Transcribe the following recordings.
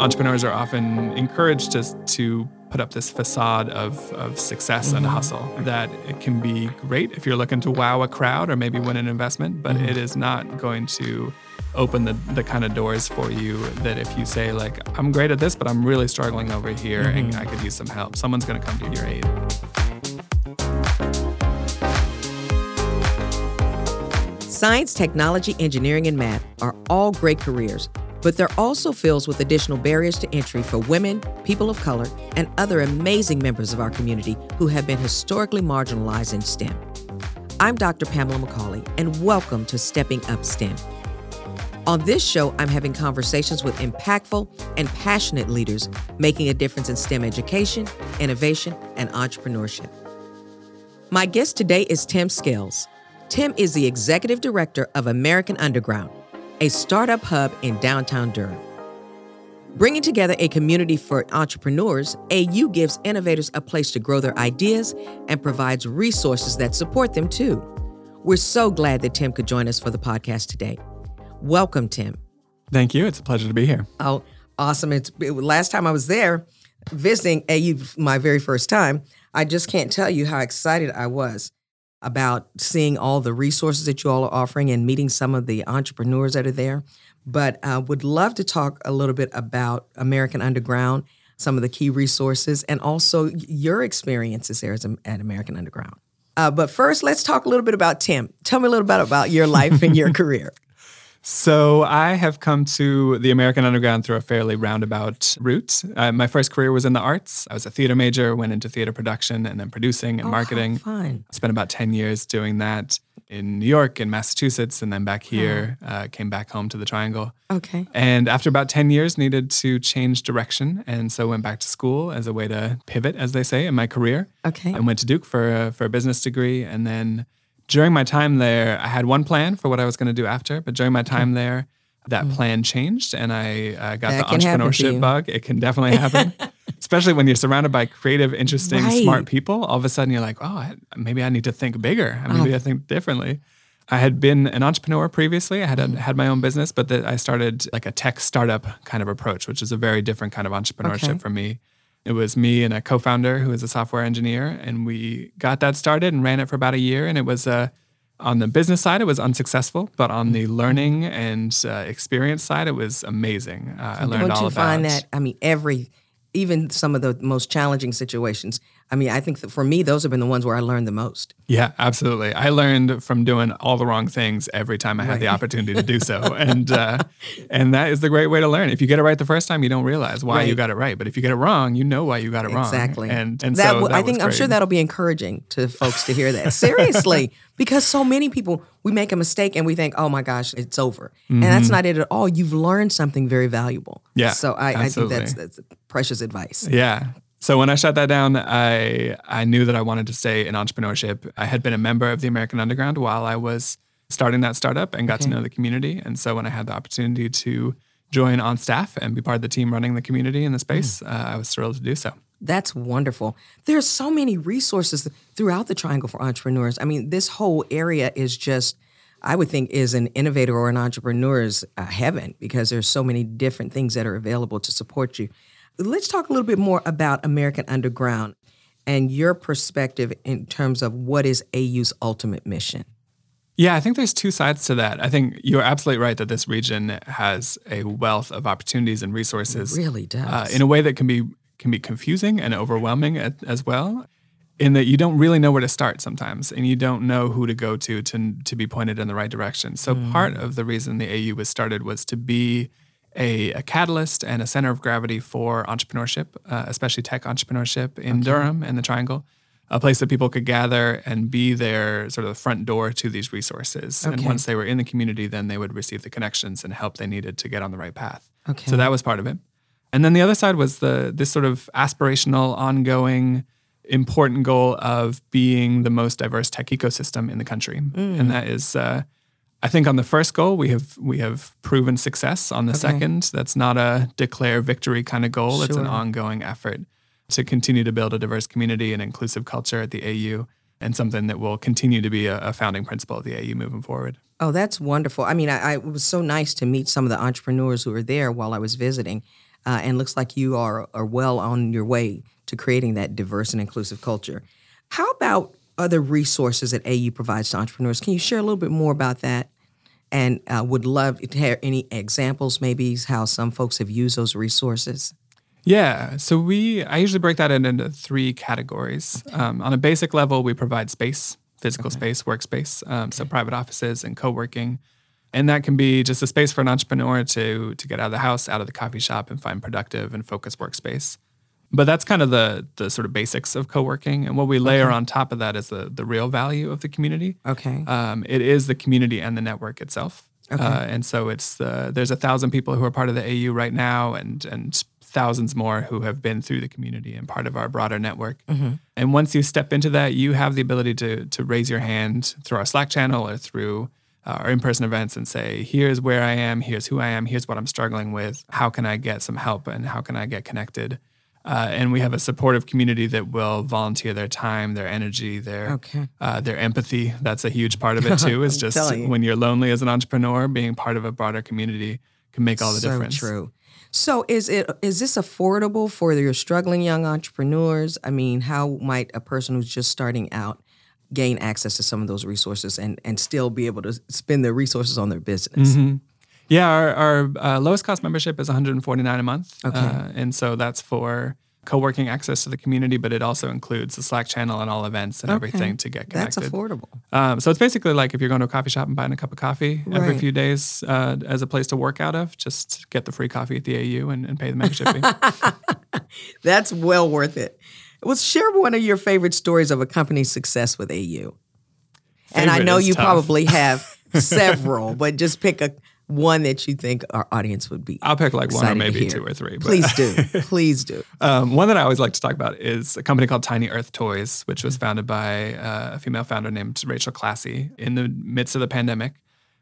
entrepreneurs are often encouraged to, to put up this facade of, of success mm-hmm. and hustle that it can be great if you're looking to wow a crowd or maybe win an investment, but mm-hmm. it is not going to open the, the kind of doors for you that if you say like i'm great at this but i'm really struggling over here mm-hmm. and i could use some help someone's going to come to your aid science technology engineering and math are all great careers but they're also filled with additional barriers to entry for women, people of color, and other amazing members of our community who have been historically marginalized in STEM. I'm Dr. Pamela McCauley, and welcome to Stepping Up STEM. On this show, I'm having conversations with impactful and passionate leaders making a difference in STEM education, innovation, and entrepreneurship. My guest today is Tim Scales. Tim is the executive director of American Underground a startup hub in downtown Durham. Bringing together a community for entrepreneurs, AU gives innovators a place to grow their ideas and provides resources that support them too. We're so glad that Tim could join us for the podcast today. Welcome, Tim. Thank you. It's a pleasure to be here. Oh, awesome. It's it, last time I was there visiting AU my very first time. I just can't tell you how excited I was about seeing all the resources that you all are offering and meeting some of the entrepreneurs that are there. But uh, would love to talk a little bit about American Underground, some of the key resources, and also your experiences there at American Underground. Uh, but first, let's talk a little bit about Tim. Tell me a little bit about your life and your career. So I have come to the American Underground through a fairly roundabout route. Uh, my first career was in the arts. I was a theater major, went into theater production and then producing and oh, marketing. fun. Spent about 10 years doing that in New York and Massachusetts and then back here, uh, came back home to the Triangle. Okay. And after about 10 years, needed to change direction. And so went back to school as a way to pivot, as they say, in my career. Okay. I went to Duke for a, for a business degree and then during my time there, I had one plan for what I was going to do after, but during my time there, that mm. plan changed and I uh, got that the entrepreneurship bug. It can definitely happen, especially when you're surrounded by creative, interesting, right. smart people. All of a sudden, you're like, oh, maybe I need to think bigger. Maybe oh. I think differently. I had been an entrepreneur previously. I had a, mm. had my own business, but the, I started like a tech startup kind of approach, which is a very different kind of entrepreneurship okay. for me. It was me and a co-founder who was a software engineer, and we got that started and ran it for about a year. And it was uh, on the business side, it was unsuccessful, but on the learning and uh, experience side, it was amazing. Uh, I learned Don't all you about. find that? I mean, every even some of the most challenging situations. I mean, I think that for me, those have been the ones where I learned the most. Yeah, absolutely. I learned from doing all the wrong things every time I had right. the opportunity to do so, and uh, and that is the great way to learn. If you get it right the first time, you don't realize why right. you got it right. But if you get it wrong, you know why you got it wrong. Exactly. And and that so that I think I'm sure that'll be encouraging to folks to hear that seriously, because so many people we make a mistake and we think, oh my gosh, it's over, mm-hmm. and that's mm-hmm. not it at all. You've learned something very valuable. Yeah. So I, I think that's that's precious advice. Yeah. So when I shut that down, I I knew that I wanted to stay in entrepreneurship. I had been a member of the American Underground while I was starting that startup and got okay. to know the community. And so when I had the opportunity to join on staff and be part of the team running the community in the space, mm. uh, I was thrilled to do so. That's wonderful. There's so many resources throughout the Triangle for Entrepreneurs. I mean, this whole area is just I would think is an innovator or an entrepreneur's uh, heaven because there's so many different things that are available to support you. Let's talk a little bit more about American Underground and your perspective in terms of what is AU's ultimate mission. Yeah, I think there's two sides to that. I think you're absolutely right that this region has a wealth of opportunities and resources. It really does. Uh, in a way that can be can be confusing and overwhelming as well in that you don't really know where to start sometimes and you don't know who to go to to, to be pointed in the right direction. So mm. part of the reason the AU was started was to be a, a, catalyst and a center of gravity for entrepreneurship, uh, especially tech entrepreneurship in okay. Durham and the Triangle, a place that people could gather and be their sort of the front door to these resources. Okay. And once they were in the community, then they would receive the connections and help they needed to get on the right path. Okay. So that was part of it. And then the other side was the this sort of aspirational, ongoing, important goal of being the most diverse tech ecosystem in the country, mm. and that is. Uh, I think on the first goal we have we have proven success. On the okay. second, that's not a declare victory kind of goal. Sure. It's an ongoing effort to continue to build a diverse community and inclusive culture at the AU, and something that will continue to be a, a founding principle of the AU moving forward. Oh, that's wonderful. I mean, I, I, it was so nice to meet some of the entrepreneurs who were there while I was visiting. uh, and looks like you are are well on your way to creating that diverse and inclusive culture. How about other resources that AU provides to entrepreneurs? Can you share a little bit more about that? And uh, would love to hear any examples, maybe how some folks have used those resources. Yeah, so we I usually break that into three categories. Um, on a basic level, we provide space, physical okay. space, workspace, um, okay. so private offices and co-working, and that can be just a space for an entrepreneur to to get out of the house, out of the coffee shop, and find productive and focused workspace. But that's kind of the the sort of basics of co-working, and what we layer okay. on top of that is the the real value of the community. Okay, um, it is the community and the network itself. Okay. Uh, and so it's uh, there's a thousand people who are part of the AU right now, and and thousands more who have been through the community and part of our broader network. Mm-hmm. And once you step into that, you have the ability to to raise your hand through our Slack channel or through uh, our in-person events and say, "Here's where I am. Here's who I am. Here's what I'm struggling with. How can I get some help? And how can I get connected?" Uh, and we have a supportive community that will volunteer their time, their energy, their okay. uh, their empathy. That's a huge part of it too. Is just you. when you're lonely as an entrepreneur, being part of a broader community can make all the so difference. True. So is it is this affordable for your struggling young entrepreneurs? I mean, how might a person who's just starting out gain access to some of those resources and and still be able to spend their resources on their business? Mm-hmm. Yeah, our, our uh, lowest cost membership is 149 a month, okay. Uh, and so that's for co-working access to the community, but it also includes the Slack channel and all events and okay. everything to get connected. That's affordable. Um, so it's basically like if you're going to a coffee shop and buying a cup of coffee right. every few days uh, as a place to work out of, just get the free coffee at the AU and, and pay the membership fee. That's well worth it. Well, share one of your favorite stories of a company's success with AU. Favorite and I know you tough. probably have several, but just pick a one that you think our audience would be. I'll pick like one or maybe two or three. But. Please do. Please do. um, one that I always like to talk about is a company called Tiny Earth Toys, which was founded by uh, a female founder named Rachel Classy in the midst of the pandemic.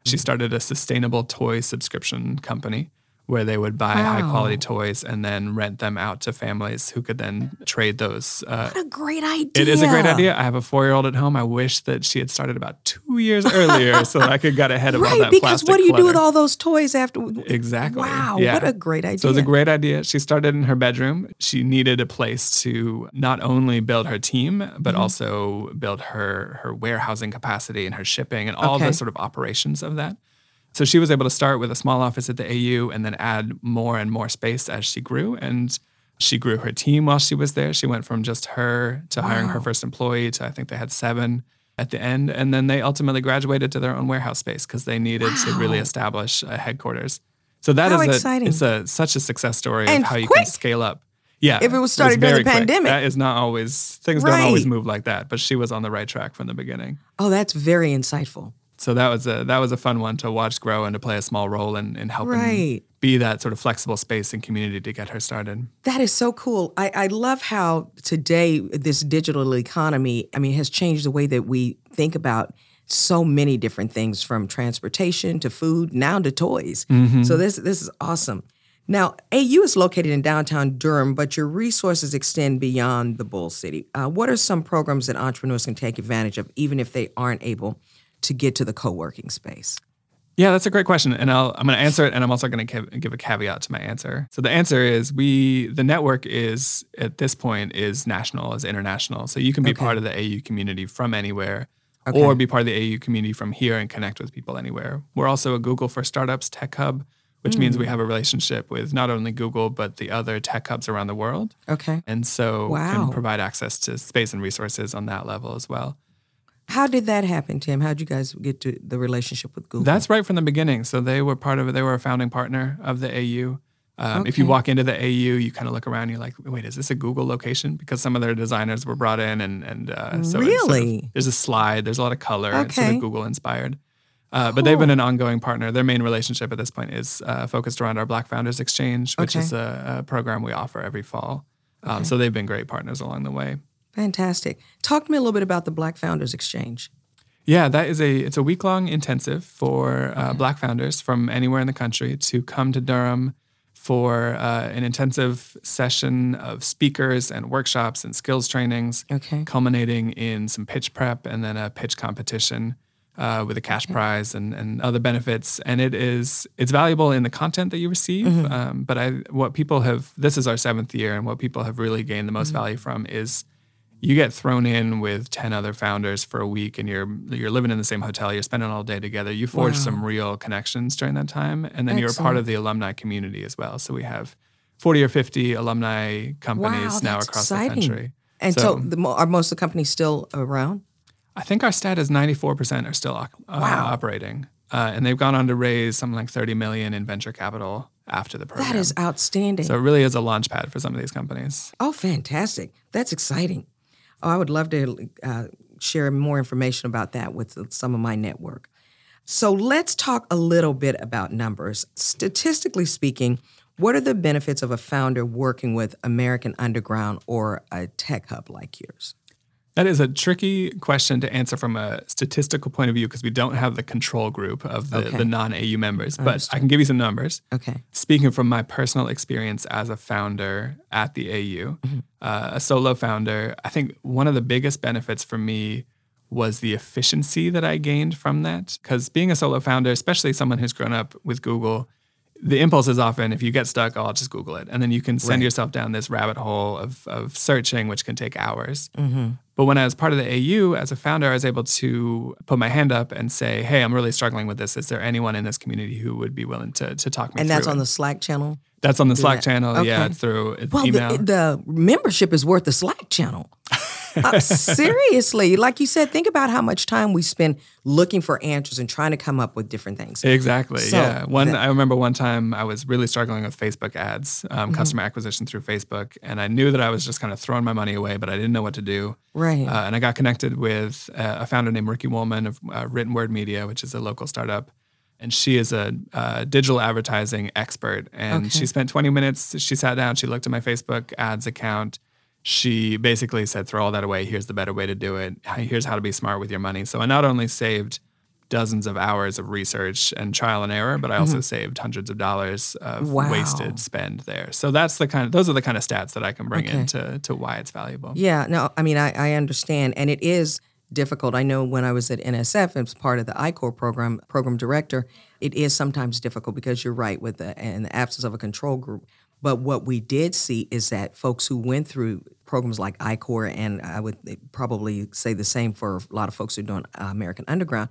She started a sustainable toy subscription company where they would buy wow. high quality toys and then rent them out to families who could then trade those. Uh, what a great idea! It is a great idea. I have a four year old at home. I wish that she had started about two years earlier so that I could get ahead of right, all that because what do you clutter. do with all those toys after? Exactly. Wow, yeah. what a great idea! So it was a great idea. She started in her bedroom. She needed a place to not only build her team but mm-hmm. also build her her warehousing capacity and her shipping and all okay. the sort of operations of that. So she was able to start with a small office at the AU and then add more and more space as she grew. And she grew her team while she was there. She went from just her to hiring wow. her first employee to I think they had seven at the end. And then they ultimately graduated to their own warehouse space because they needed wow. to really establish a headquarters. So that How is exciting. a it's a such a success story and of how quick. you can scale up. Yeah. If it was started it was during the pandemic. Quick. That is not always things right. don't always move like that, but she was on the right track from the beginning. Oh, that's very insightful so that was a that was a fun one to watch grow and to play a small role in, in helping right. be that sort of flexible space and community to get her started. That is so cool. I, I love how today this digital economy, I mean, has changed the way that we think about so many different things from transportation to food, now to toys. Mm-hmm. So this this is awesome. Now, AU is located in downtown Durham, but your resources extend beyond the Bull City. Uh, what are some programs that entrepreneurs can take advantage of, even if they aren't able to get to the co-working space? Yeah, that's a great question, and I'll, I'm going to answer it, and I'm also going to give a caveat to my answer. So the answer is we the network is at this point is national, is international. So you can be okay. part of the AU community from anywhere, okay. or be part of the AU community from here and connect with people anywhere. We're also a Google for Startups tech hub, which mm. means we have a relationship with not only Google but the other tech hubs around the world. Okay, and so wow. can provide access to space and resources on that level as well. How did that happen, Tim? How did you guys get to the relationship with Google? That's right from the beginning. So they were part of it. They were a founding partner of the AU. Um, okay. If you walk into the AU, you kind of look around. You're like, wait, is this a Google location? Because some of their designers were brought in, and and uh, so really, sort of, there's a slide. There's a lot of color. Okay. It's sort of Google inspired. Uh, cool. But they've been an ongoing partner. Their main relationship at this point is uh, focused around our Black Founders Exchange, which okay. is a, a, program we offer every fall. Um, so they've been great partners along the way. Fantastic. Talk to me a little bit about the Black Founders Exchange. Yeah, that is a it's a week long intensive for uh, Black founders from anywhere in the country to come to Durham for uh, an intensive session of speakers and workshops and skills trainings, okay. culminating in some pitch prep and then a pitch competition. uh, with a cash okay. prize and, and other benefits. And it is it's valuable in the content that you receive. Mm-hmm. Um, but I what people have this is our seventh year, and what people have really gained the most mm-hmm. value from is you get thrown in with 10 other founders for a week and you're you're living in the same hotel you're spending all day together you forge wow. some real connections during that time and then Excellent. you're a part of the alumni community as well so we have 40 or 50 alumni companies wow, now across exciting. the country and so, so the, are most of the companies still around I think our stat is 94% are still uh, wow. operating. Uh, and they've gone on to raise something like 30 million in venture capital after the program. That is outstanding. So it really is a launch pad for some of these companies. Oh, fantastic. That's exciting. Oh, I would love to uh, share more information about that with some of my network. So let's talk a little bit about numbers. Statistically speaking, what are the benefits of a founder working with American Underground or a tech hub like yours? That is a tricky question to answer from a statistical point of view because we don't have the control group of the, okay. the non AU members. But Understood. I can give you some numbers. Okay. Speaking from my personal experience as a founder at the AU, mm-hmm. uh, a solo founder, I think one of the biggest benefits for me was the efficiency that I gained from that. Because being a solo founder, especially someone who's grown up with Google, the impulse is often if you get stuck, oh, I'll just Google it. And then you can send right. yourself down this rabbit hole of, of searching, which can take hours. Mm-hmm. But when I was part of the AU as a founder, I was able to put my hand up and say, hey, I'm really struggling with this. Is there anyone in this community who would be willing to, to talk me and that's it? on the Slack channel? That's on the Slack that. channel. Okay. Yeah, it's through well, email. The, the membership is worth the Slack channel. Uh, seriously, like you said, think about how much time we spend looking for answers and trying to come up with different things. Exactly. So yeah. One, that, I remember one time I was really struggling with Facebook ads, um, mm-hmm. customer acquisition through Facebook, and I knew that I was just kind of throwing my money away, but I didn't know what to do. Right. Uh, and I got connected with uh, a founder named Ricci Wolman of uh, Written Word Media, which is a local startup and she is a uh, digital advertising expert. And okay. she spent 20 minutes. She sat down. She looked at my Facebook ads account she basically said, throw all that away. Here's the better way to do it. Here's how to be smart with your money. So I not only saved dozens of hours of research and trial and error, but I also mm-hmm. saved hundreds of dollars of wow. wasted spend there. So that's the kind of those are the kind of stats that I can bring okay. into to why it's valuable. Yeah, no, I mean I, I understand, and it is difficult. I know when I was at NSF as part of the I-Corps program, program director, it is sometimes difficult because you're right with the in the absence of a control group. But what we did see is that folks who went through programs like I-Corps, and I would probably say the same for a lot of folks who are doing uh, American Underground,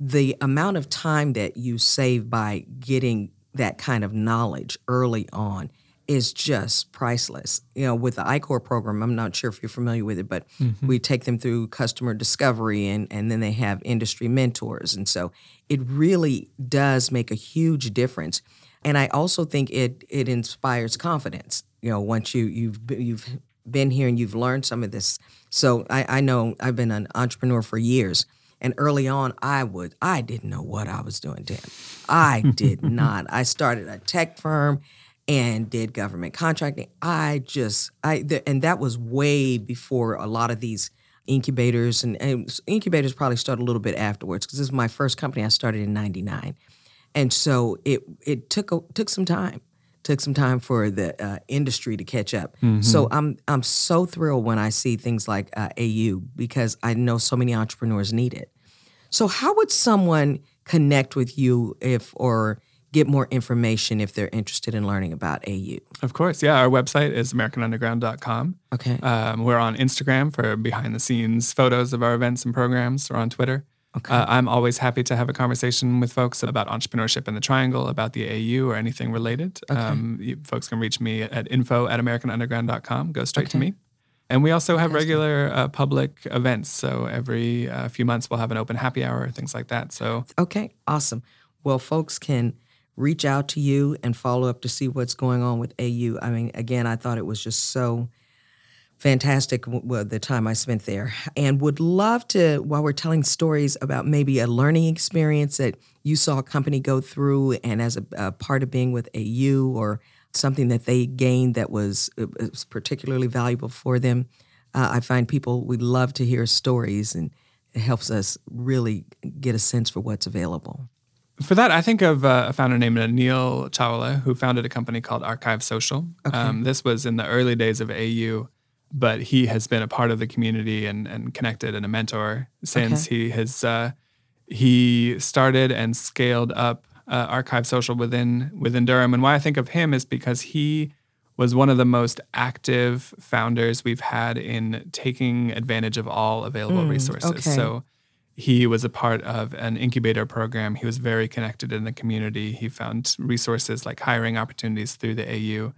the amount of time that you save by getting that kind of knowledge early on is just priceless. You know, with the I-Corps program, I'm not sure if you're familiar with it, but mm-hmm. we take them through customer discovery and, and then they have industry mentors. And so it really does make a huge difference. And I also think it it inspires confidence. You know, once you you've you've been here and you've learned some of this. So I, I know I've been an entrepreneur for years. And early on, I would I didn't know what I was doing, Tim. I did not. I started a tech firm and did government contracting. I just I and that was way before a lot of these incubators and, and incubators probably started a little bit afterwards because this is my first company I started in 99 and so it it took a, took some time took some time for the uh, industry to catch up. Mm-hmm. So I'm I'm so thrilled when I see things like uh, AU because I know so many entrepreneurs need it. So how would someone connect with you if or get more information if they're interested in learning about AU? Of course, yeah. Our website is AmericanUnderground.com. Okay. Um, we're on Instagram for behind the scenes photos of our events and programs. We're on Twitter. Okay. Uh, I'm always happy to have a conversation with folks about entrepreneurship in the Triangle, about the AU, or anything related. Okay. Um, you, folks can reach me at info at americanunderground.com. Go straight okay. to me. And we also have regular uh, public events. So every uh, few months we'll have an open happy hour, things like that. So okay, awesome. Well, folks can reach out to you and follow up to see what's going on with AU. I mean, again, I thought it was just so fantastic the time I spent there. And would love to, while we're telling stories about maybe a learning experience that you saw a company go through and as a, a part of being with AU or something that they gained that was, uh, was particularly valuable for them. Uh, I find people, we love to hear stories and it helps us really get a sense for what's available. For that, I think of uh, a founder named Anil Chawla, who founded a company called Archive Social. Okay. Um, this was in the early days of AU but he has been a part of the community and, and connected and a mentor since okay. he has uh, he started and scaled up uh, Archive Social within within Durham. And why I think of him is because he was one of the most active founders we've had in taking advantage of all available mm, resources. Okay. So he was a part of an incubator program. He was very connected in the community. He found resources like hiring opportunities through the AU.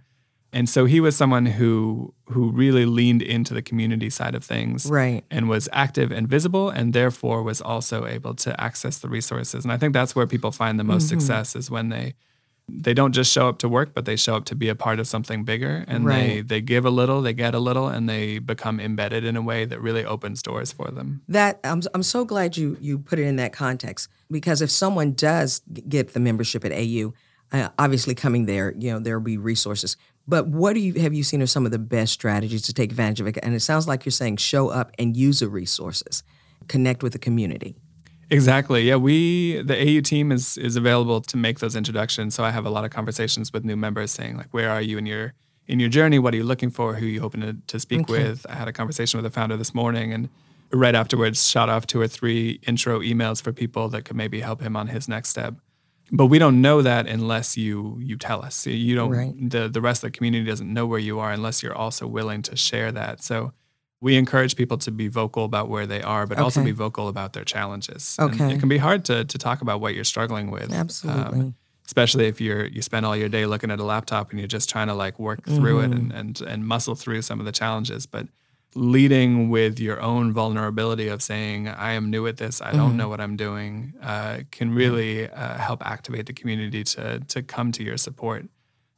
And so he was someone who who really leaned into the community side of things, right? And was active and visible, and therefore was also able to access the resources. And I think that's where people find the most mm-hmm. success is when they they don't just show up to work, but they show up to be a part of something bigger, and right. they they give a little, they get a little, and they become embedded in a way that really opens doors for them. That I'm I'm so glad you you put it in that context because if someone does get the membership at AU. Uh, obviously, coming there, you know there will be resources but what do you have you seen are some of the best strategies to take advantage of it? And it sounds like you're saying show up and use the resources, connect with the community. Exactly. Yeah, we the AU team is is available to make those introductions. So I have a lot of conversations with new members saying like, where are you in your in your journey? What are you looking for? Who are you hoping to, to speak okay. with? I had a conversation with a founder this morning and right afterwards shot off two or three intro emails for people that could maybe help him on his next step but we don't know that unless you you tell us you don't right. the the rest of the community doesn't know where you are unless you're also willing to share that so we encourage people to be vocal about where they are but okay. also be vocal about their challenges okay and it can be hard to to talk about what you're struggling with absolutely um, especially if you're you spend all your day looking at a laptop and you're just trying to like work through mm-hmm. it and, and and muscle through some of the challenges but leading with your own vulnerability of saying, I am new at this, I don't mm-hmm. know what I'm doing, uh, can really uh, help activate the community to, to come to your support.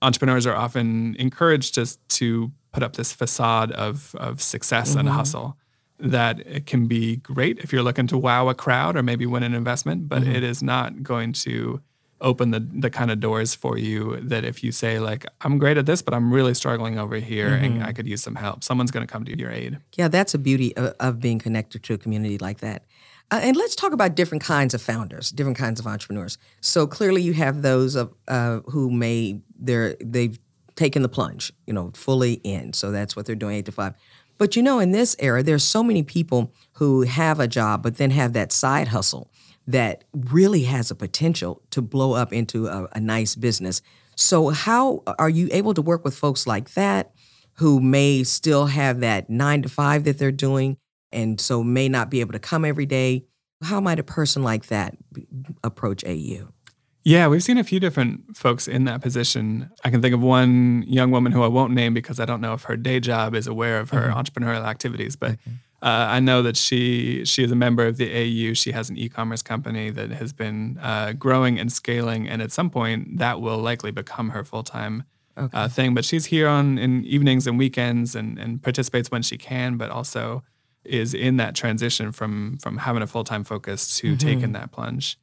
Entrepreneurs are often encouraged to, to put up this facade of, of success mm-hmm. and hustle that it can be great if you're looking to wow a crowd or maybe win an investment, but mm-hmm. it is not going to open the the kind of doors for you that if you say like I'm great at this but I'm really struggling over here mm-hmm. and I could use some help someone's going to come to your aid. Yeah, that's a beauty of, of being connected to a community like that. Uh, and let's talk about different kinds of founders, different kinds of entrepreneurs. So clearly you have those of uh, who may they're they've taken the plunge, you know, fully in. So that's what they're doing 8 to 5. But you know, in this era, there's so many people who have a job but then have that side hustle that really has a potential to blow up into a, a nice business. So, how are you able to work with folks like that who may still have that nine to five that they're doing and so may not be able to come every day? How might a person like that approach AU? Yeah, we've seen a few different folks in that position. I can think of one young woman who I won't name because I don't know if her day job is aware of her mm-hmm. entrepreneurial activities, but mm-hmm. Uh, I know that she she is a member of the AU. She has an e-commerce company that has been uh, growing and scaling, and at some point that will likely become her full time uh, okay. uh, thing. But she's here on in evenings and weekends and and participates when she can, but also is in that transition from from having a full time focus to mm-hmm. taking that plunge,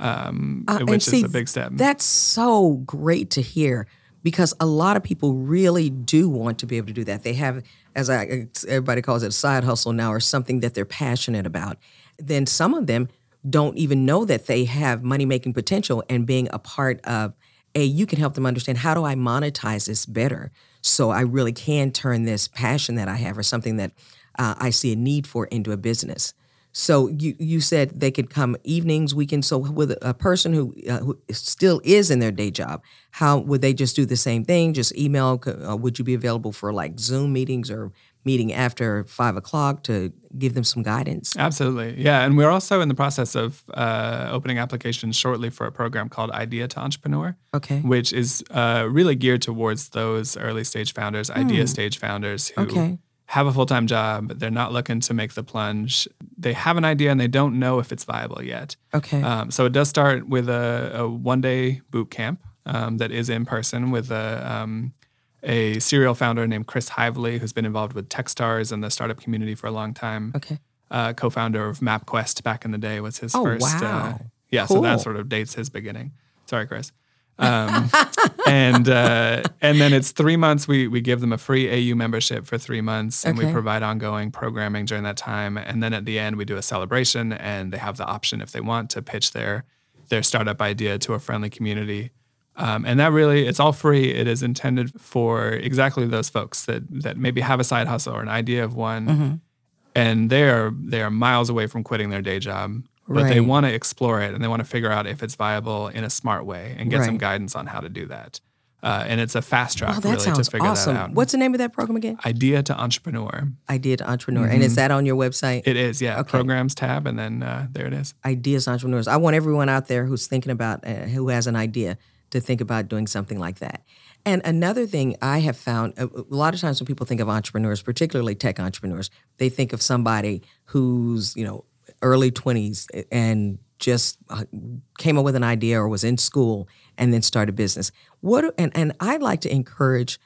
um, uh, which see, is a big step. That's so great to hear because a lot of people really do want to be able to do that. They have as I, everybody calls it a side hustle now, or something that they're passionate about, then some of them don't even know that they have money making potential and being a part of a you can help them understand how do I monetize this better so I really can turn this passion that I have or something that uh, I see a need for into a business. So you you said they could come evenings, weekends. So with a person who, uh, who still is in their day job, how would they just do the same thing? Just email? Uh, would you be available for like Zoom meetings or meeting after five o'clock to give them some guidance? Absolutely, yeah. And we're also in the process of uh, opening applications shortly for a program called Idea to Entrepreneur. Okay. Which is uh, really geared towards those early stage founders, idea hmm. stage founders who. Okay have a full time job, they're not looking to make the plunge. They have an idea and they don't know if it's viable yet. Okay. Um, so it does start with a, a one day boot camp um, that is in person with a, um, a serial founder named Chris Heivly, who's been involved with Techstars and the startup community for a long time. Okay. Uh, co founder of MapQuest back in the day was his oh, first. Wow. Uh, yeah, cool. so that sort of dates his beginning. Sorry, Chris. Um, and uh, and then it's three months. We we give them a free AU membership for three months, and okay. we provide ongoing programming during that time. And then at the end, we do a celebration, and they have the option if they want to pitch their their startup idea to a friendly community. Um, and that really, it's all free. It is intended for exactly those folks that that maybe have a side hustle or an idea of one, mm-hmm. and they are they are miles away from quitting their day job but they want to explore it and they want to figure out if it's viable in a smart way and get some guidance on how to do that. Uh, and it's a fast track Oh, really to figure awesome. that out. What's the name of that program again? idea to entrepreneur? Idea to Entrepreneur. And is that on your website? It is, yeah. Okay. Programs tab, and then uh, there it is. Ideas to Entrepreneurs. I want everyone out there who's thinking about, uh, who has an idea, to think about doing something like that. And another thing I have found a, a lot of times when people think of entrepreneurs, particularly tech entrepreneurs, they think of somebody who's, you know, early 20s and just uh, came up with an idea or was in school and then started business. What and, and I like to encourage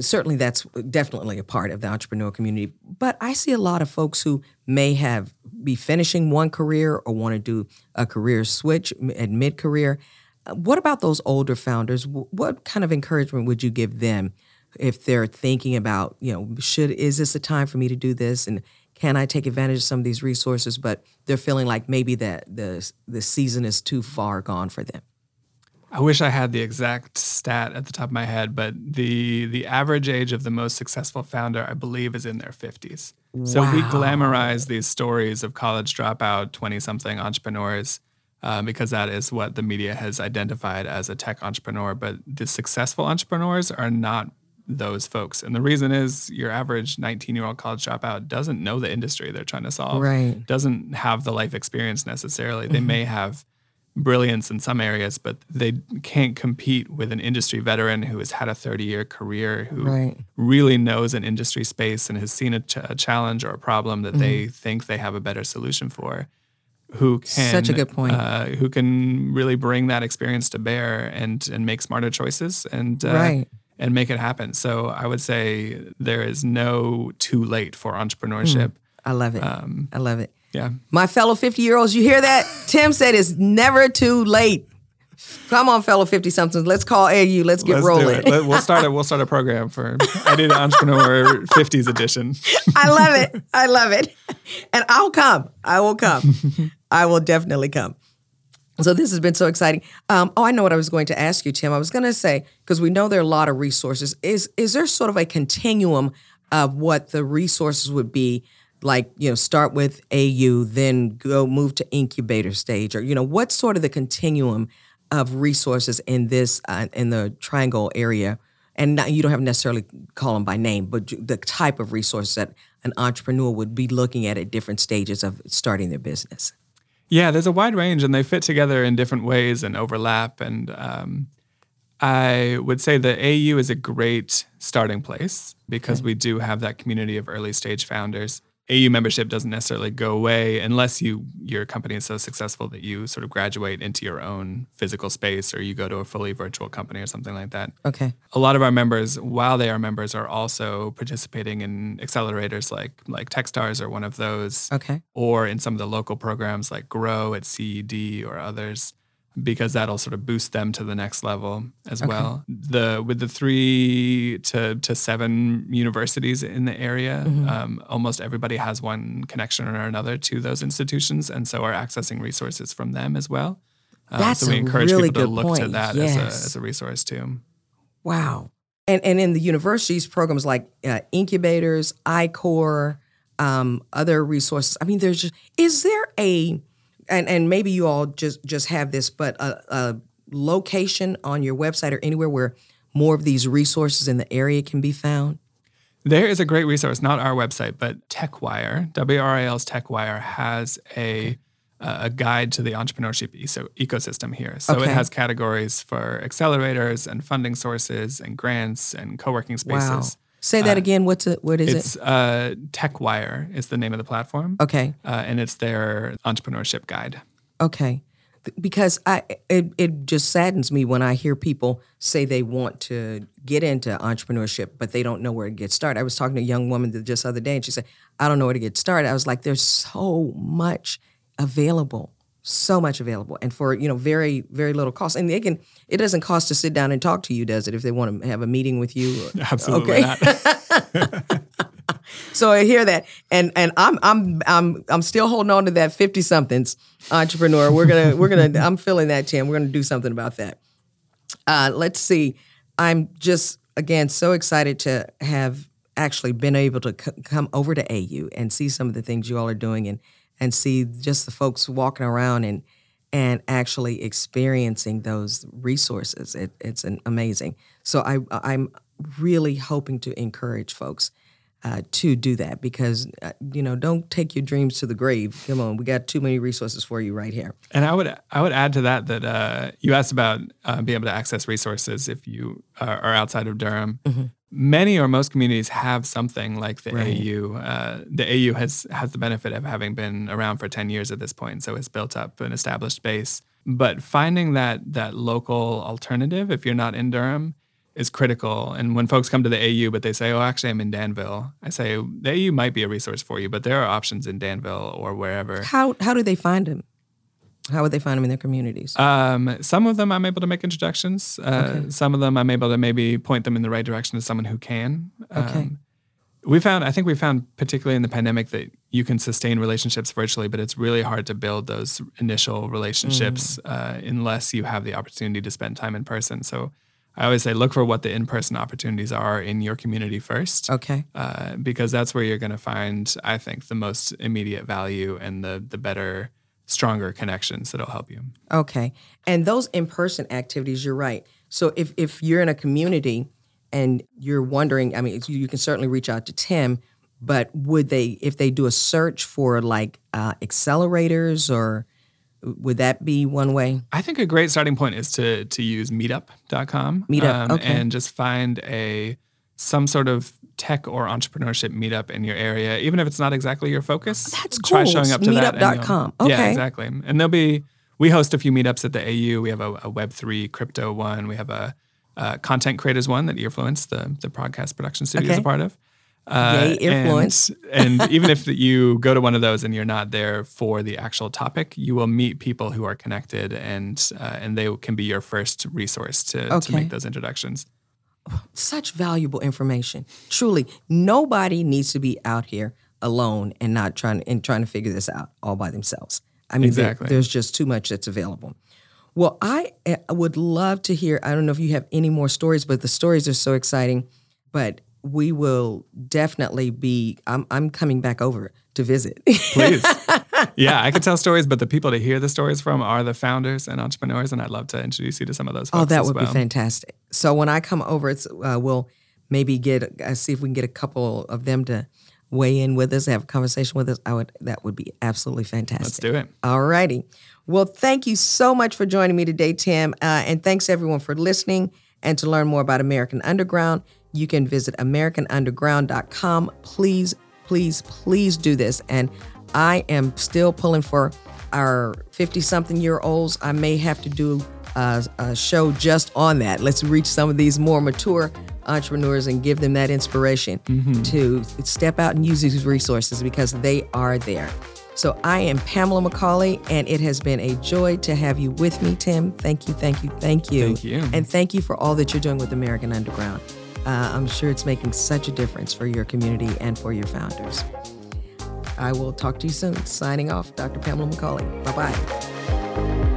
certainly that's definitely a part of the entrepreneur community but i see a lot of folks who may have be finishing one career or want to do a career switch at mid-career. Uh, what about those older founders? What kind of encouragement would you give them if they're thinking about you know should is this a time for me to do this? And can i take advantage of some of these resources but they're feeling like maybe that the the season is too far gone for them I wish I had the exact stat at the top of my head, but the the average age of the most successful founder, I believe, is in their 50s. So we glamorize these stories of college dropout, 20 something entrepreneurs uh, because that is what the media has identified as a tech entrepreneur. But the successful entrepreneurs are not those folks. And the reason is your average 19 year old college dropout doesn't know the industry they're trying to solve, Right. doesn't have the life experience necessarily. They may have brilliance in some areas, but they can't compete with an industry veteran who has had a 30 year career, who Right. really knows an industry space and has seen a, ch- a challenge or a problem that they think they have a better solution for. Who can Such a good point. Uh, who can really bring that experience to bear and and make smarter choices and uh, Right. And make it happen. So I would say there is no too late for entrepreneurship. i love it Um, i love it Yeah. My fellow 50 year olds, you hear that? Tim said it's never too late. Come on, fellow 50 somethings. Let's call AU. Let's get Let's rolling. do it. Let- We'll start a we'll start a program for Idea to Entrepreneur 50s edition. I love it. I love it. And I'll come. I will come. I will definitely come. So this has been so exciting. Um, oh, I know what I was going to ask you, Tim. I was going to say because we know there are a lot of resources. Is is there sort of a continuum of what the resources would be? Like you know, start with AU, then go move to incubator stage, or you know, what's sort of the continuum of resources in this uh, in the Triangle area? And not, you don't have to necessarily call them by name, but the type of resources that an entrepreneur would be looking at at different stages of starting their business. Yeah, there's a wide range, and they fit together in different ways and overlap. And um, I would say the AU is a great starting place because we do have that community of early stage founders. AU membership doesn't necessarily go away unless you your company is so successful that you sort of graduate into your own physical space or you go to a fully virtual company or something like that. Okay. a lot of our members, while they are members, are also participating in accelerators like like Techstars or one of those, Okay. or in some of the local programs like Grow at CED or others, because that'll sort of boost them to the next level as well. The with the three to to seven universities in the area, Mm-hmm. um, almost everybody has one connection or another to those institutions, and so are accessing resources from them as well. Um, That's so we a encourage really people to look to point. that as, a, Yes. as a resource too. Wow. And and in the universities, programs like uh, incubators, I-Corps, um, other resources. I mean, there's just is there a and and maybe you all just just have this, but a, a location on your website or anywhere where more of these resources in the area can be found. There is a great resource, not our website, but TechWire, WRAL's TechWire has a uh, a guide to the entrepreneurship eco- ecosystem here. So Okay. it has categories for accelerators and funding sources and grants and co-working Wow. Say that again. What's it? What is It's it? uh, TechWire is the name of the platform, Okay. uh, and it's their entrepreneurship guide. Okay. Because I it, it just saddens me when I hear people say they want to get into entrepreneurship, but they don't know where to get started. I was talking to a young woman just the other day, and she said, "I don't know where to get started." I was like, "There's so much available, so much available, and for you know very very little cost. And they can it doesn't cost to sit down and talk to you, does it? If they want to have a meeting with you, or- Absolutely Okay. not. So I hear that, and and I'm I'm I'm I'm still holding on to that fifty somethings entrepreneur. We're gonna we're gonna I'm feeling that Tim. We're gonna do something about that. Uh, let's see. I'm just again so excited to have actually been able to c- come over to AU and see some of the things you all are doing and and see just the folks walking around and and actually experiencing those resources. It, it's an amazing. So I I'm really hoping to encourage folks uh, to do that because uh, you know don't take your dreams to the grave. Come on, we got too many resources for you right here. And I would I would add to that that uh, you asked about uh, being able to access resources if you are outside of Durham. Mm-hmm. Many or most communities have something like the right. AU. Uh, the AU has has the benefit of having been around for ten years at this point, so it's built up an established base. But finding that that local alternative, if you're not in Durham, is critical. And when folks come to the AU, but they say, "Oh, actually, I'm in Danville," I say the AU might be a resource for you, but there are options in Danville or wherever. How how do they find them? How would they find them in their communities? Um, some of them I'm able to make introductions. Uh, okay. Some of them I'm able to maybe point them in the right direction to someone who can. Okay. Um, we found, I think we found, particularly in the pandemic, that you can sustain relationships virtually, but it's really hard to build those initial relationships mm. uh, unless you have the opportunity to spend time in person. So I always say look for what the in person opportunities are in your community first. Okay. Uh, because that's where you're going to find, I think, the most immediate value and the the better, stronger connections that'll help you. Okay. And those in person activities, you're right. So if if you're in a community and you're wondering, I mean, you can certainly reach out to Tim. But would they, if they do a search for like uh, accelerators or would that be one way? I think a great starting point is to to use meetup.com. Meetup, um, okay. And just find a some sort of tech or entrepreneurship meetup in your area, even if it's not exactly your focus. That's cool. Try showing up to meetup.com. Okay. Yeah, exactly. And there'll be we host a few meetups at the AU. We have a, a Web3 crypto one. We have a, a content creators one that Earfluence, the the podcast production studio, okay. is a part of. Uh, Earfluence. And, and even if you go to one of those and you're not there for the actual topic, you will meet people who are connected, and uh, and they can be your first resource to, okay. to make those introductions. Such valuable information. Truly, nobody needs to be out here alone and not trying and trying to figure this out all by themselves. I mean, exactly. there, there's just too much that's available. Well, I eh, would love to hear. I don't know if you have any more stories, but the stories are so exciting. But we will definitely be. I'm, I'm coming back over to visit. Please. Yeah, I could tell stories, but the people to hear the stories from are the founders and entrepreneurs, and I'd love to introduce you to some of those. oh, that would well. be fantastic. So when I come over, it's uh, we'll maybe get uh, see if we can get a couple of them to weigh in with us, have a conversation with us. I would that would be absolutely fantastic. Let's do it. All righty. Well, thank you so much for joining me today, Tim, uh, and thanks everyone for listening. And to learn more about American Underground you can visit AmericanUnderground.com. Please, please, please do this. And I am still pulling for our 50 something year olds. I may have to do a, a, show just on that. Let's reach some of these more mature entrepreneurs and give them that inspiration mm-hmm. to step out and use these resources because they are there. So I am Pamela McCauley, and it has been a joy to have you with me, Tim. Thank you, thank you, thank you. Thank you. And thank you for all that you're doing with American Underground. Uh, I'm sure it's making such a difference for your community and for your founders. I will talk to you soon. Signing off, Dr. Pamela McCauley. Bye bye.